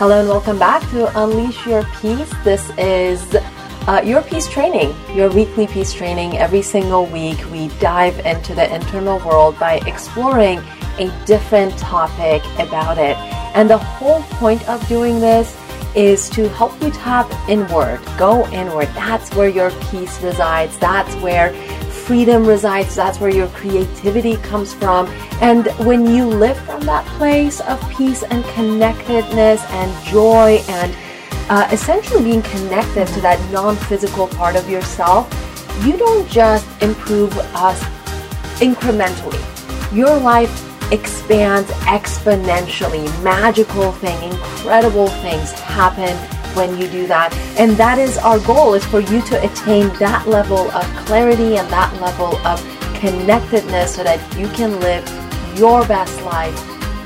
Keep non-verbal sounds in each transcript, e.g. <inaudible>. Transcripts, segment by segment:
Hello and welcome back to Unleash Your Peace. This is uh, your peace training, your weekly peace training. Every single week, we dive into the internal world by exploring a different topic about it. And the whole point of doing this is to help you tap inward, go inward. That's where your peace resides. That's where freedom resides. That's where your creativity comes from. And when you live from that place of peace and connectedness and joy and uh, essentially being connected to that non physical part of yourself, you don't just improve us incrementally. Your life expands exponentially. Magical thing, incredible things happen when you do that. And that is our goal is for you to attain that level of clarity and that level of connectedness so that you can live your best life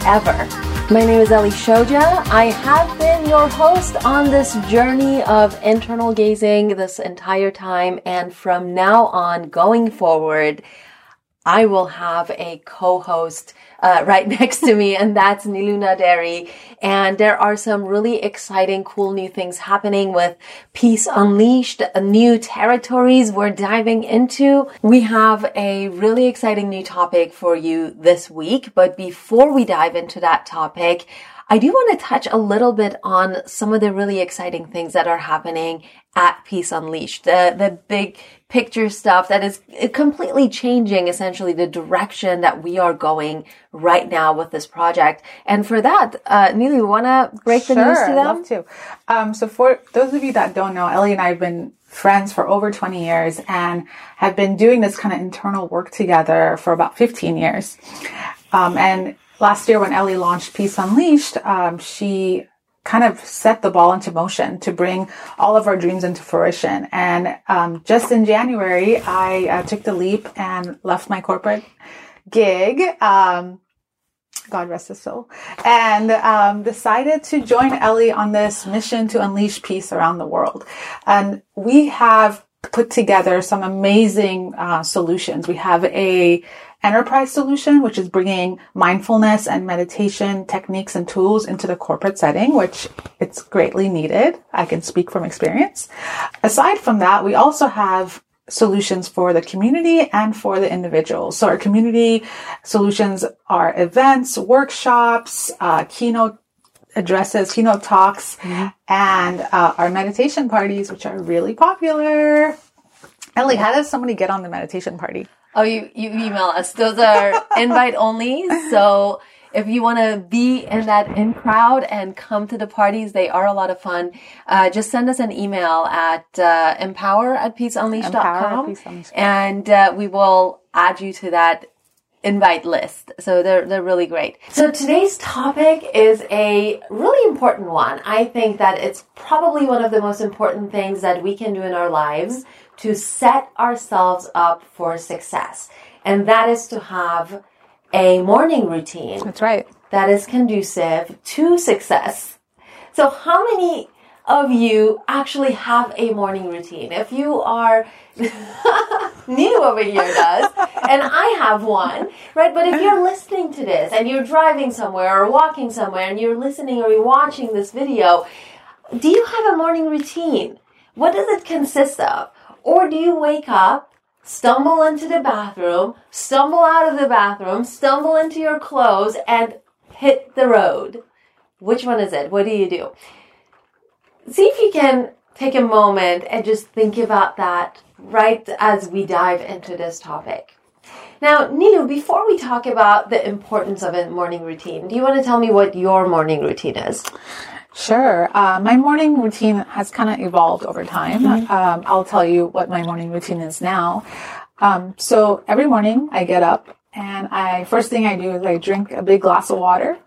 ever. My name is Ellie Shoja. I have been your host on this journey of internal gazing this entire time. And from now on, going forward, I will have a co-host uh, right <laughs> next to me, and that's Niluna Naderi. And there are some really exciting, cool new things happening with Peace Unleashed, new territories we're diving into. We have a really exciting new topic for you this week, but before we dive into that topic, I do want to touch a little bit on some of the really exciting things that are happening at Peace Unleashed. The, the big picture stuff that is completely changing essentially the direction that we are going right now with this project. And for that, uh, Neely, you want to break the sure, news to them? I'd love to. Um, so for those of you that don't know, Ellie and I have been friends for over 20 years and have been doing this kind of internal work together for about 15 years. Um, and last year when Ellie launched Peace Unleashed, um, she kind of set the ball into motion to bring all of our dreams into fruition. And um, just in January, I uh, took the leap and left my corporate gig. Um, God rest his soul, and um, decided to join Ellie on this mission to unleash peace around the world. And we have put together some amazing uh, solutions. We have a enterprise solution, which is bringing mindfulness and meditation techniques and tools into the corporate setting, which it's greatly needed. I can speak from experience. Aside from that, we also have solutions for the community and for the individual. So our community solutions are events, workshops, uh, keynote addresses, keynote talks, mm-hmm. and uh, our meditation parties, which are really popular. Ellie, how does somebody get on the meditation party? Oh, you, you email us. Those are <laughs> invite only. So if you want to be in that in crowd and come to the parties, they are a lot of fun. Uh, just send us an email at uh, empower at peaceunleashed.com and uh, we will add you to that invite list. So they're, they're really great. So today's topic is a really important one. I think that it's probably one of the most important things that we can do in our lives to set ourselves up for success. And that is to have a morning routine. That's right. That is conducive to success. So how many of you actually have a morning routine? If you are <laughs> new over here does, and I have one, right? But if you're listening to this and you're driving somewhere or walking somewhere and you're listening or you're watching this video, do you have a morning routine? What does it consist of? Or do you wake up, stumble into the bathroom, stumble out of the bathroom, stumble into your clothes, and hit the road? Which one is it? What do you do? See if you can take a moment and just think about that right as we dive into this topic. Now, Nilu, before we talk about the importance of a morning routine, do you want to tell me what your morning routine is? Sure. Uh, my morning routine has kind of evolved over time. Mm-hmm. Um, I'll tell you what my morning routine is now. Um, so every morning I get up and I first thing I do is I drink a big glass of water,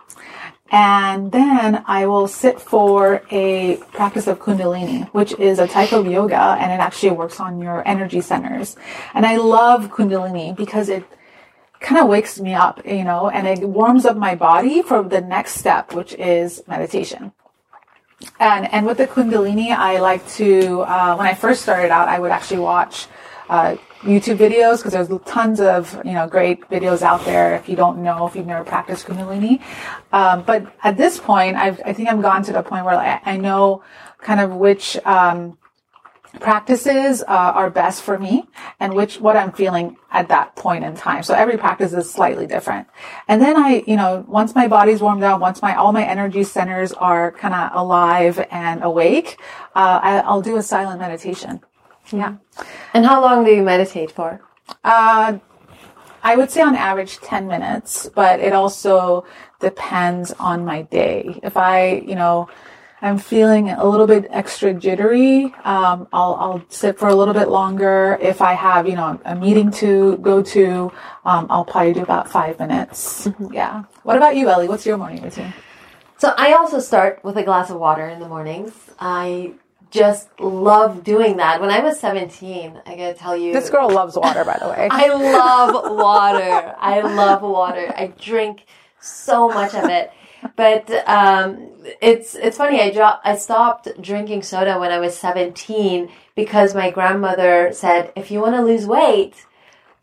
and then I will sit for a practice of Kundalini, which is a type of yoga, and it actually works on your energy centers. And I love Kundalini because it kind of wakes me up, you know, and it warms up my body for the next step, which is meditation. And and with the Kundalini, I like to uh, when I first started out, I would actually watch uh, YouTube videos because there's tons of you know great videos out there. If you don't know, if you've never practiced Kundalini, um, but at this point, I've, I think I've gone to the point where I, I know kind of which um, practices uh, are best for me and which what I'm feeling at that point in time. So every practice is slightly different. And then I, you know, once my body's warmed up, once my all my energy centers are kind of alive and awake, uh, I, I'll do a silent meditation. Yeah. And how long do you meditate for? Uh, I would say on average 10 minutes, but it also depends on my day. If I, you know, I'm feeling a little bit extra jittery, um, I'll, I'll sit for a little bit longer. If I have, you know, a meeting to go to, um, I'll probably do about five minutes. Mm-hmm. Yeah. What about you, Ellie? What's your morning routine? So I also start with a glass of water in the mornings. I just love doing that. When I was 17, I gotta tell you. This girl loves water, by the way. <laughs> I love water. I love water. I drink so much of it. But um, it's it's funny. I dro- I stopped drinking soda when I was 17 because my grandmother said, if you want to lose weight,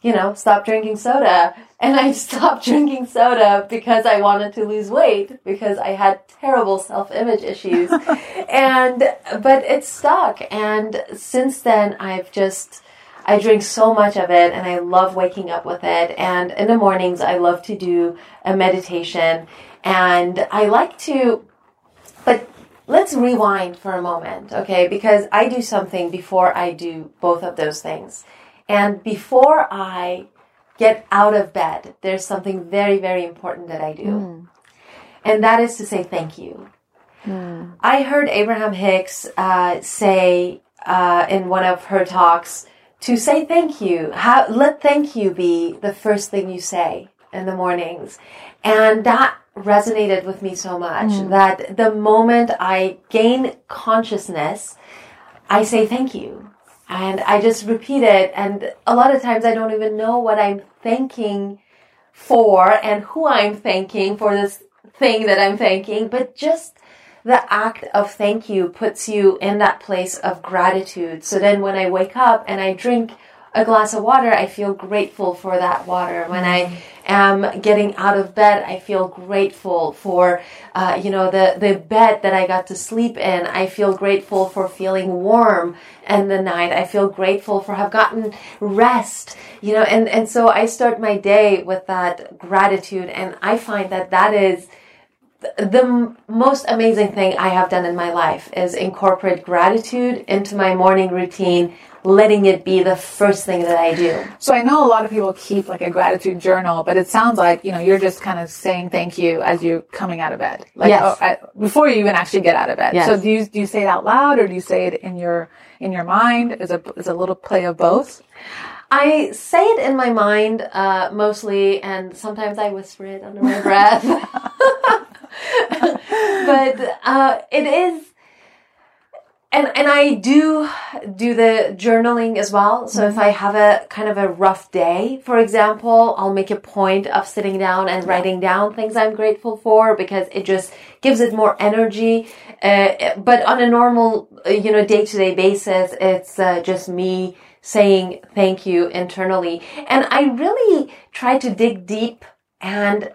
you know, stop drinking soda. And I <laughs> stopped drinking soda because I wanted to lose weight because I had terrible self-image issues. <laughs> and, but it stuck. And since then, I've just, I drink so much of it and I love waking up with it. And in the mornings, I love to do a meditation and I like to, but let's rewind for a moment, okay? Because I do something before I do both of those things. And before I get out of bed, there's something very, very important that I do. Mm. And that is to say thank you. Mm. I heard Abraham Hicks uh, say uh, in one of her talks to say thank you. How, let thank you be the first thing you say in the mornings. And that resonated with me so much mm. that the moment I gain consciousness, I say thank you and I just repeat it. And a lot of times I don't even know what I'm thanking for and who I'm thanking for this thing that I'm thanking, but just the act of thank you puts you in that place of gratitude. So then when I wake up and I drink a glass of water, I feel grateful for that water. When I am getting out of bed, I feel grateful for, uh, you know, the, the bed that I got to sleep in. I feel grateful for feeling warm in the night. I feel grateful for have gotten rest, you know, and, and so I start my day with that gratitude. And I find that that is, the most amazing thing I have done in my life is incorporate gratitude into my morning routine letting it be the first thing that I do. So I know a lot of people keep like a gratitude journal, but it sounds like, you know, you're just kind of saying thank you as you're coming out of bed. Like yes. oh, I, before you even actually get out of bed. Yes. So do you, do you say it out loud or do you say it in your, in your mind? Is a, is a little play of both? I say it in my mind, uh, mostly, and sometimes I whisper it under my breath. <laughs> but, uh, it is, and and I do do the journaling as well. So mm-hmm. if I have a kind of a rough day, for example, I'll make a point of sitting down and writing down things I'm grateful for because it just gives it more energy. Uh, but on a normal, uh, you know, day to day basis, it's uh, just me saying thank you internally, and I really try to dig deep and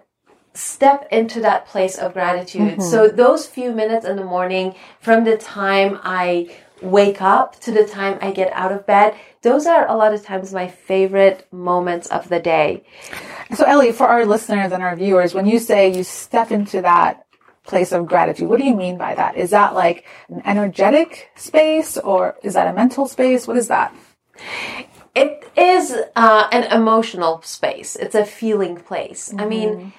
step into that place of gratitude. Mm-hmm. So those few minutes in the morning from the time I wake up to the time I get out of bed, those are a lot of times my favorite moments of the day. So Ellie, for our listeners and our viewers, when you say you step into that place of gratitude, what do you mean by that? Is that like an energetic space or is that a mental space? What is that? It is uh, an emotional space. It's a feeling place. Mm-hmm. I mean, mm-hmm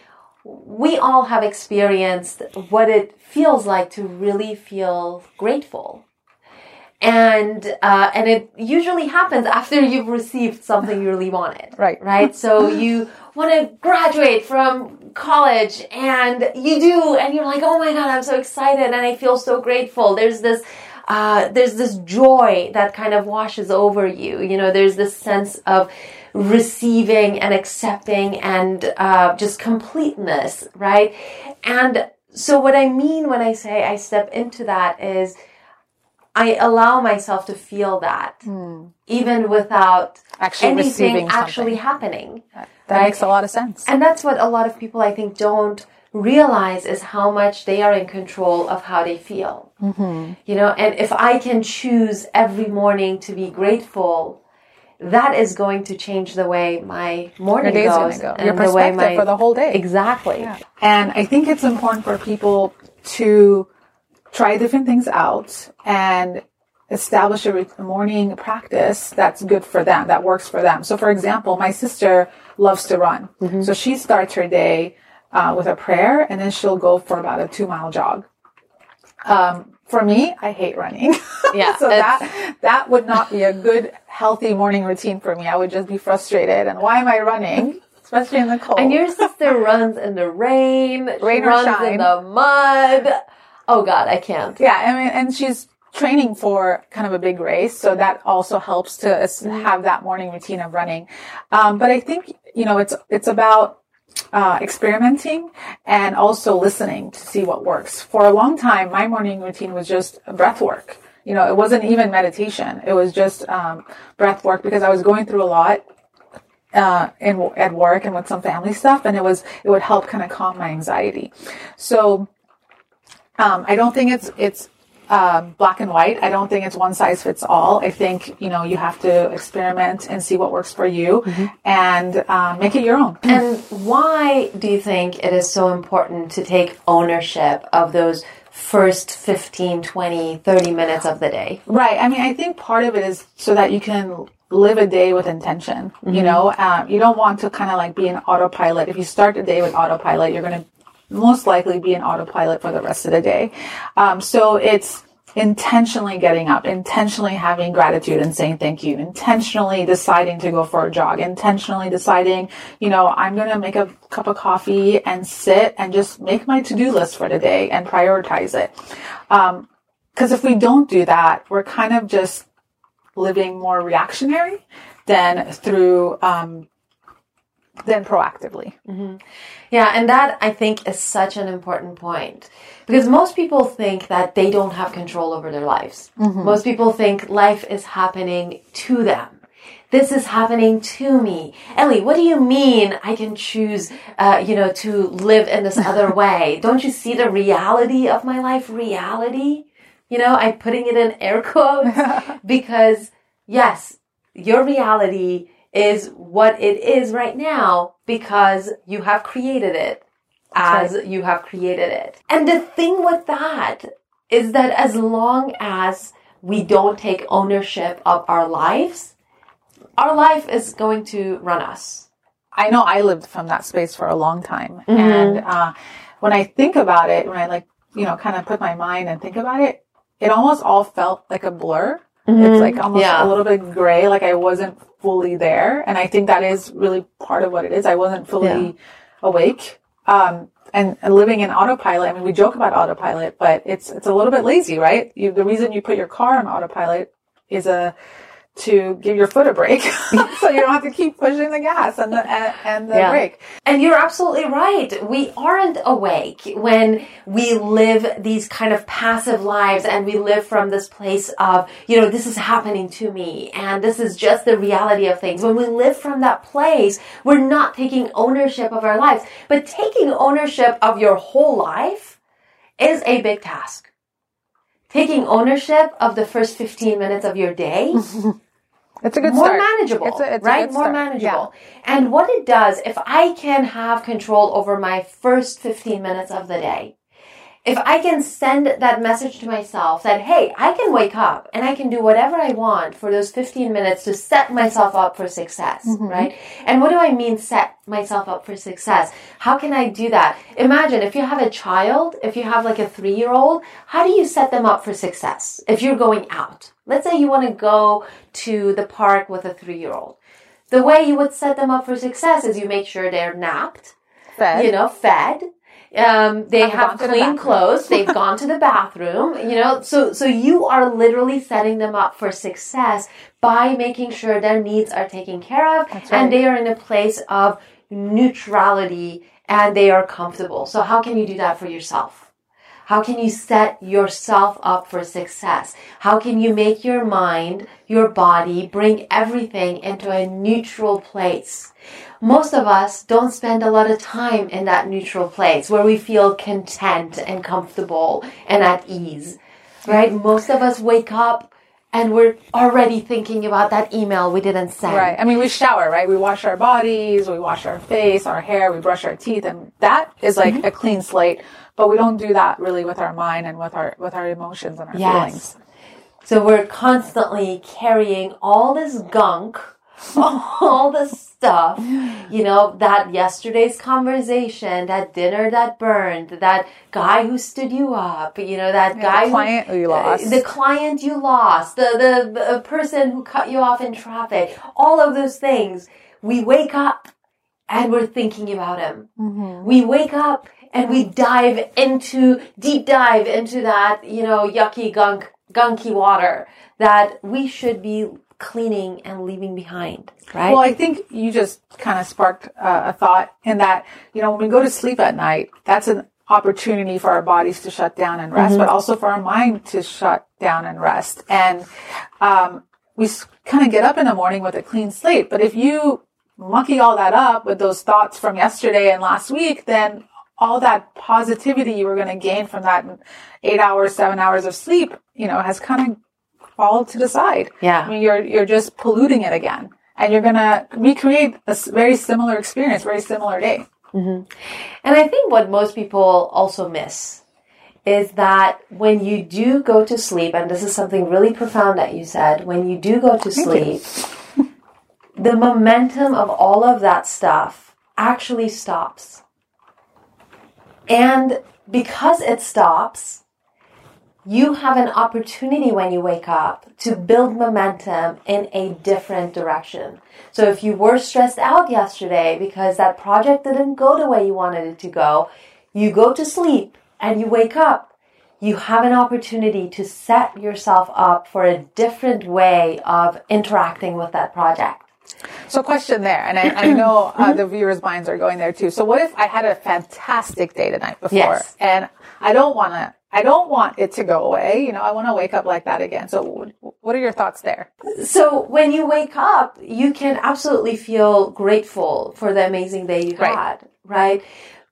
we all have experienced what it feels like to really feel grateful. And, uh, and it usually happens after you've received something you really wanted. Right. Right. So you want to graduate from college and you do, and you're like, oh my God, I'm so excited and I feel so grateful. There's this, uh, there's this joy that kind of washes over you. You know, there's this sense of, receiving and accepting and uh, just completeness, right? And so, what I mean when I say I step into that is I allow myself to feel that even without. Actually anything actually happening. That makes a lot of sense. And that's what a lot of people I think don't realize is how much they are in control of how they feel. Mm-hmm. You know, and if I can choose every morning to be grateful, that is going to change the way my morning Your day's goes go. and Your the way perspective my for the whole day. exactly. And I think it's important for people to try different things out and establish a, morning practice that's good for them, that works for them. So, for example, my sister loves to run. So she starts her day uh, with a prayer and then she'll go for about a two mile jog. Um, for me, I hate running. <laughs> Yeah, so that that would not be a good, healthy morning routine for me. I would just be frustrated. And why am I running? Especially in the cold. And your sister <laughs> runs in the rain, Rain runs shine. in the mud. Oh God, I can't. Yeah, I mean, and she's training for kind of a big race, so that also helps to have that morning routine of running. Um, but I think you know it's it's about uh, experimenting and also listening to see what works. For a long time, my morning routine was just breath work. You know, it wasn't even meditation; it was just um, breath work because I was going through a lot uh, in at work and with some family stuff, and it was it would help kind of calm my anxiety. So um, I don't think it's it's um, black and white. I don't think it's one size fits all. I think you know you have to experiment and see what works for you and uh, make it your own. And why do you think it is so important to take ownership of those first 15, 20, 30 minutes of the day? Right. I mean, I think part of it is so that you can live a day with intention. You know, um, you don't want to kind of like be an autopilot. If you start the day with autopilot, you're going to most likely be an autopilot for the rest of the day. Um, so it's intentionally getting up, intentionally having gratitude and saying thank you, intentionally deciding to go for a jog, intentionally deciding, you know, I'm going to make a cup of coffee and sit and just make my to-do list for the day and prioritize it. Um, cause if we don't do that, we're kind of just living more reactionary than through, um, than proactively. Yeah, and that I think is such an important point because most people think that they don't have control over their lives. Most people think life is happening to them. This is happening to me. Ellie, what do you mean I can choose, uh, you know, to live in this other <laughs> way? Don't you see the reality of my life? Reality? You know, I'm putting it in air quotes <laughs> because yes, your reality is what it is right now because you have created it as you have created it. And the thing with that is that as long as we don't take ownership of our lives, our life is going to run us. I know I lived from that space for a long time. And uh, when I think about it, when I like, you know, kind of put my mind and think about it, it almost all felt like a blur. It's like almost Yeah. a little bit gray, like I wasn't fully there. And I think that is really part of what it is. I wasn't fully Yeah. awake. Um, and, and living in autopilot. I mean, we joke about autopilot, but it's it's a little bit lazy, right? You, the reason you put your car on autopilot is a to give your foot a break, <laughs> so you don't have to keep pushing the gas and the and, and the Yeah. brake. And you're absolutely right. We aren't awake when we live these kind of passive lives and we live from this place of, you know, this is happening to me and this is just the reality of things. When we live from that place, we're not taking ownership of our lives. But taking ownership of your whole life is a big task. Taking ownership of the first 15 minutes of your day <laughs> It's a good more start. manageable, It's a- it's right? More start. manageable. And what it does, if I can have control over my first 15 minutes of the day, if I can send that message to myself that, hey, I can wake up and I can do whatever I want for those 15 minutes to set myself up for success, Mm-hmm. right? And what do I mean set myself up for success? How can I do that? Imagine if you have a child, if you have like a three year old, how do you set them up for success if you're going out? Let's say you want to go to the park with a three year old. The way you would set them up for success is you make sure they're napped, Fed. you know, fed. Um, they Have have to the clean clothes. <laughs> They've gone to the bathroom. You know, so so you are literally setting them up for success by making sure their needs are taken care of, right. and they are in a place of neutrality and they are comfortable. So how can you do that for yourself? How can you set yourself up for success? How can you make your mind, your body, bring everything into a neutral place? Most of us don't spend a lot of time in that neutral place where we feel content and comfortable and at ease, right? Most of us wake up and we're already thinking about that email we didn't send. Right. I mean, we shower, right? We wash our bodies, we wash our face, our hair, we brush our teeth, and that is like mm-hmm. a clean slate. But we don't do that really with our mind and with our with our emotions and our yes. feelings. So we're constantly carrying all this gunk <laughs> all the stuff, you know, that yesterday's conversation, that dinner that burned, that guy who stood you up, you know, that yeah, guy the client who, you lost, the client you lost, the, the, the person who cut you off in traffic, all of those things. We wake up and we're thinking about him. Mm-hmm. We wake up and we dive into, deep dive into that, you know, yucky gunk, gunky water that we should be cleaning and leaving behind, right? Well, I think you just kind of sparked uh, a thought in that, you know, when we go to sleep at night, that's an opportunity for our bodies to shut down and rest, mm-hmm. but also for our mind to shut down and rest. And um, we kind of get up in the morning with a clean slate. But if you monkey all that up with those thoughts from yesterday and last week, then all that positivity you were going to gain from that eight hours, seven hours of sleep, you know, has kind of fall to the side. Yeah. I mean, you're, you're just polluting it again and you're going to recreate a very similar experience, very similar day. Mm-hmm. And I think what most people also miss is that when you do go to sleep, and this is something really profound that you said, when you do go to sleep, the momentum of all of that stuff actually stops. And because it stops, you have an opportunity when you wake up to build momentum in a different direction. So if you were stressed out yesterday because that project didn't go the way you wanted it to go, you go to sleep and you wake up. You have an opportunity to set yourself up for a different way of interacting with that project. So question there, and I, I <clears throat> know uh, the viewers' minds are going there too. So what if I had a fantastic day the night before, yes. and I don't want to I don't want it to go away. You know, I want to wake up like that again. So what are your thoughts there? So when you wake up, you can absolutely feel grateful for the amazing day you right. had, right?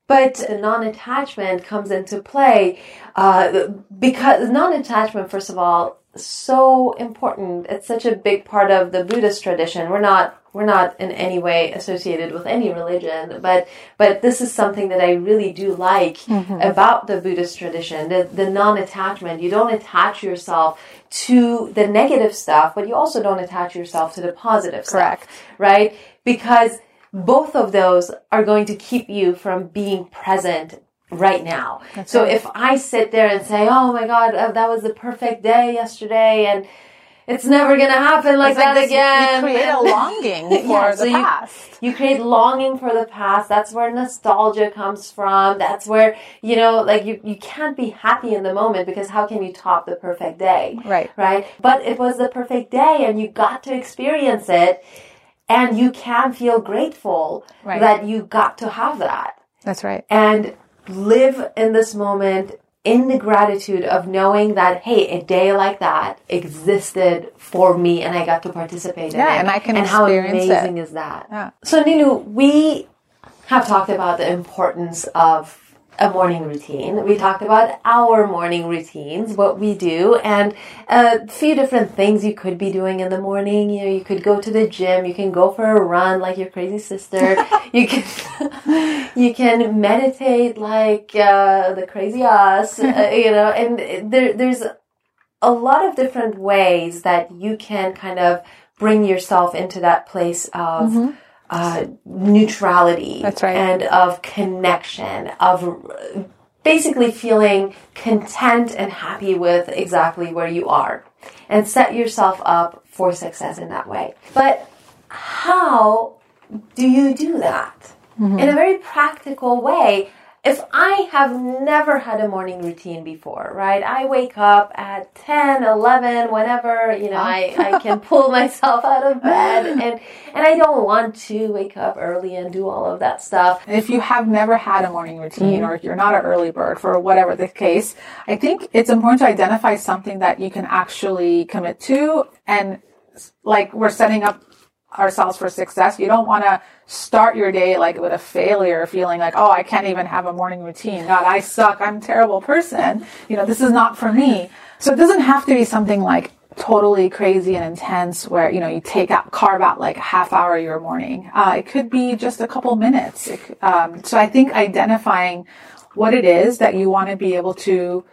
But non-attachment comes into play uh, because non-attachment, first of all, so important. It's such a big part of the Buddhist tradition. We're not we're not in any way associated with any religion, but but this is something that I really do like mm-hmm. about the Buddhist tradition. The the non-attachment. You don't attach yourself to the negative stuff, but you also don't attach yourself to the positive Correct. stuff. Right? Because both of those are going to keep you from being present right now. That's so right. if I sit there and say, "Oh my God, uh, that was the perfect day yesterday," and it's never gonna happen like that like again. You create a <laughs> longing for yeah, the so past. You, you create longing for the past. That's where nostalgia comes from. That's where, you know, like you, you can't be happy in the moment because how can you top the perfect day? Right. Right. But it was the perfect day and you got to experience it and you can feel grateful right. that you got to have that. That's right. And live in this moment in the gratitude of knowing that hey a day like that existed for me and i got to participate in yeah, it and i can and how amazing it. is that yeah. so nilu we have talked about the importance of a morning routine. We talked about our morning routines, what we do, and a few different things you could be doing in the morning. You know, you could go to the gym, you can go for a run like your crazy sister. <laughs> you can <laughs> you can meditate like uh, the crazy us, uh, <laughs> you know, and there there's a lot of different ways that you can kind of bring yourself into that place of mm-hmm uh, neutrality That's right. and of connection, of basically feeling content and happy with exactly where you are and set yourself up for success in that way. But how do you do that? Mm-hmm. In a very practical way, if I have never had a morning routine before, right? I wake up at 10, 11, whenever, you know, I, I can <laughs> pull myself out of bed and, and I don't want to wake up early and do all of that stuff. If you have never had a morning routine or if you're not an early bird for whatever the case, I think it's important to identify something that you can actually commit to and like we're setting up ourselves for success. You don't want to start your day like with a failure, feeling like, oh, I can't even have a morning routine. God, I suck. I'm a terrible person. You know, this is not for me. So it doesn't have to be something like totally crazy and intense where, you know, you take out, carve out like a half hour of your morning. Uh, it could be just a couple minutes. It, um, so I think identifying what it is that you want to be able to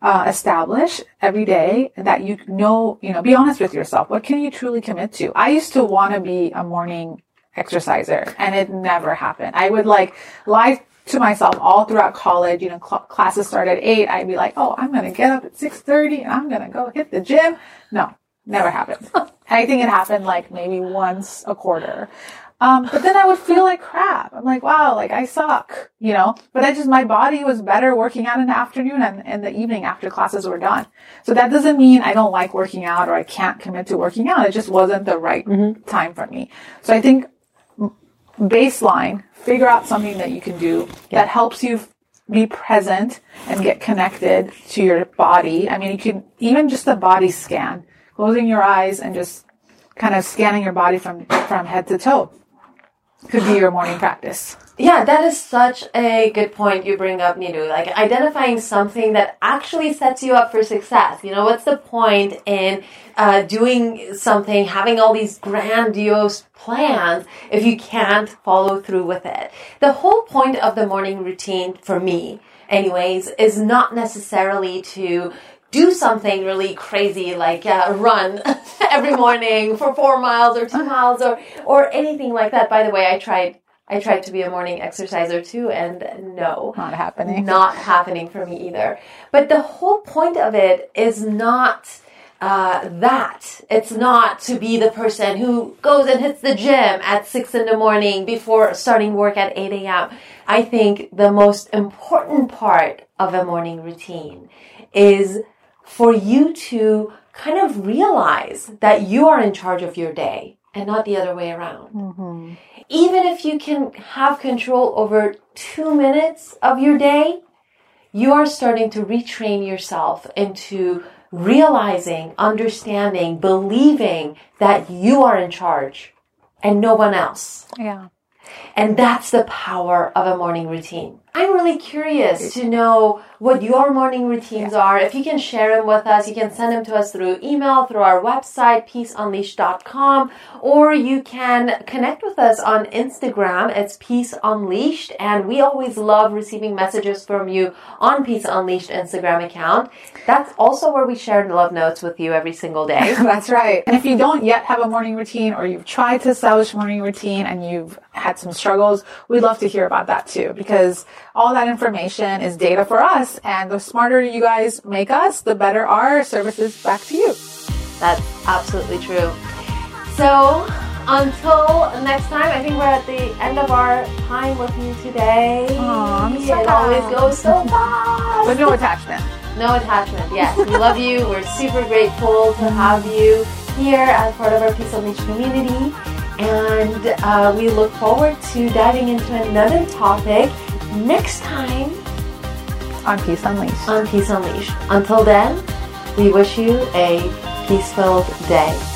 uh, establish every day that you know, you know, be honest with yourself. What can you truly commit to? I used to want to be a morning exerciser and it never happened. I would like lie to myself all throughout college. You know, cl- classes start at eight. I'd be like, oh, I'm going to get up at 6.30 and I'm going to go hit the gym. No, never happened. <laughs> I think it happened like maybe once a quarter. Um, but then I would feel like crap. I'm like, wow, like I suck, you know, but I just, my body was better working out in the afternoon and in the evening after classes were done. So that doesn't mean I don't like working out or I can't commit to working out. It just wasn't the right mm-hmm. time for me. So I think baseline, figure out something that you can do yeah. that helps you be present and get connected to your body. I mean, you can even just a body scan, closing your eyes and just kind of scanning your body from, from head to toe could be your morning practice. Yeah, that is such a good point you bring up, Nilu. Like identifying something that actually sets you up for success. You know, what's the point in uh, doing something, having all these grandiose plans if you can't follow through with it? The whole point of the morning routine for me, anyways, is not necessarily to do something really crazy like uh, run <laughs> every morning for four miles or two miles or or anything like that. By the way, I tried I tried to be a morning exerciser too, and no, not happening. Not happening for me either. But the whole point of it is not. Uh, that it's not to be the person who goes and hits the gym at six in the morning before starting work at 8 a.m. I think the most important part of a morning routine is for you to kind of realize that you are in charge of your day and not the other way around. Mm-hmm. Even if you can have control over two minutes of your day, you are starting to retrain yourself into realizing, understanding, believing that you are in charge and no one else. Yeah. And that's the power of a morning routine. I'm really curious to know what your morning routines are. If you can share them with us, you can send them to us through email, through our website, peaceunleashed.com, or you can connect with us on Instagram. It's Peace Unleashed, and we always love receiving messages from you on Peace Unleashed Instagram account. That's also where we share love notes with you every single day. <laughs> That's right. And if you don't yet have a morning routine or you've tried to establish a morning routine and you've had some struggles, we'd love to hear about that too, because all that information is data for us. And the smarter you guys make us, the better our services back to you. That's absolutely true. So until next time, I think we're at the end of our time with you today. Aww, so it always goes so <laughs> fast. But no attachment. No attachment, yes. we love you. We're super grateful to have you here as part of our Peace Unleashed community. And uh, we look forward to diving into another topic next time on Peace Unleashed. On Peace Unleashed. Until then, we wish you a peace filled day.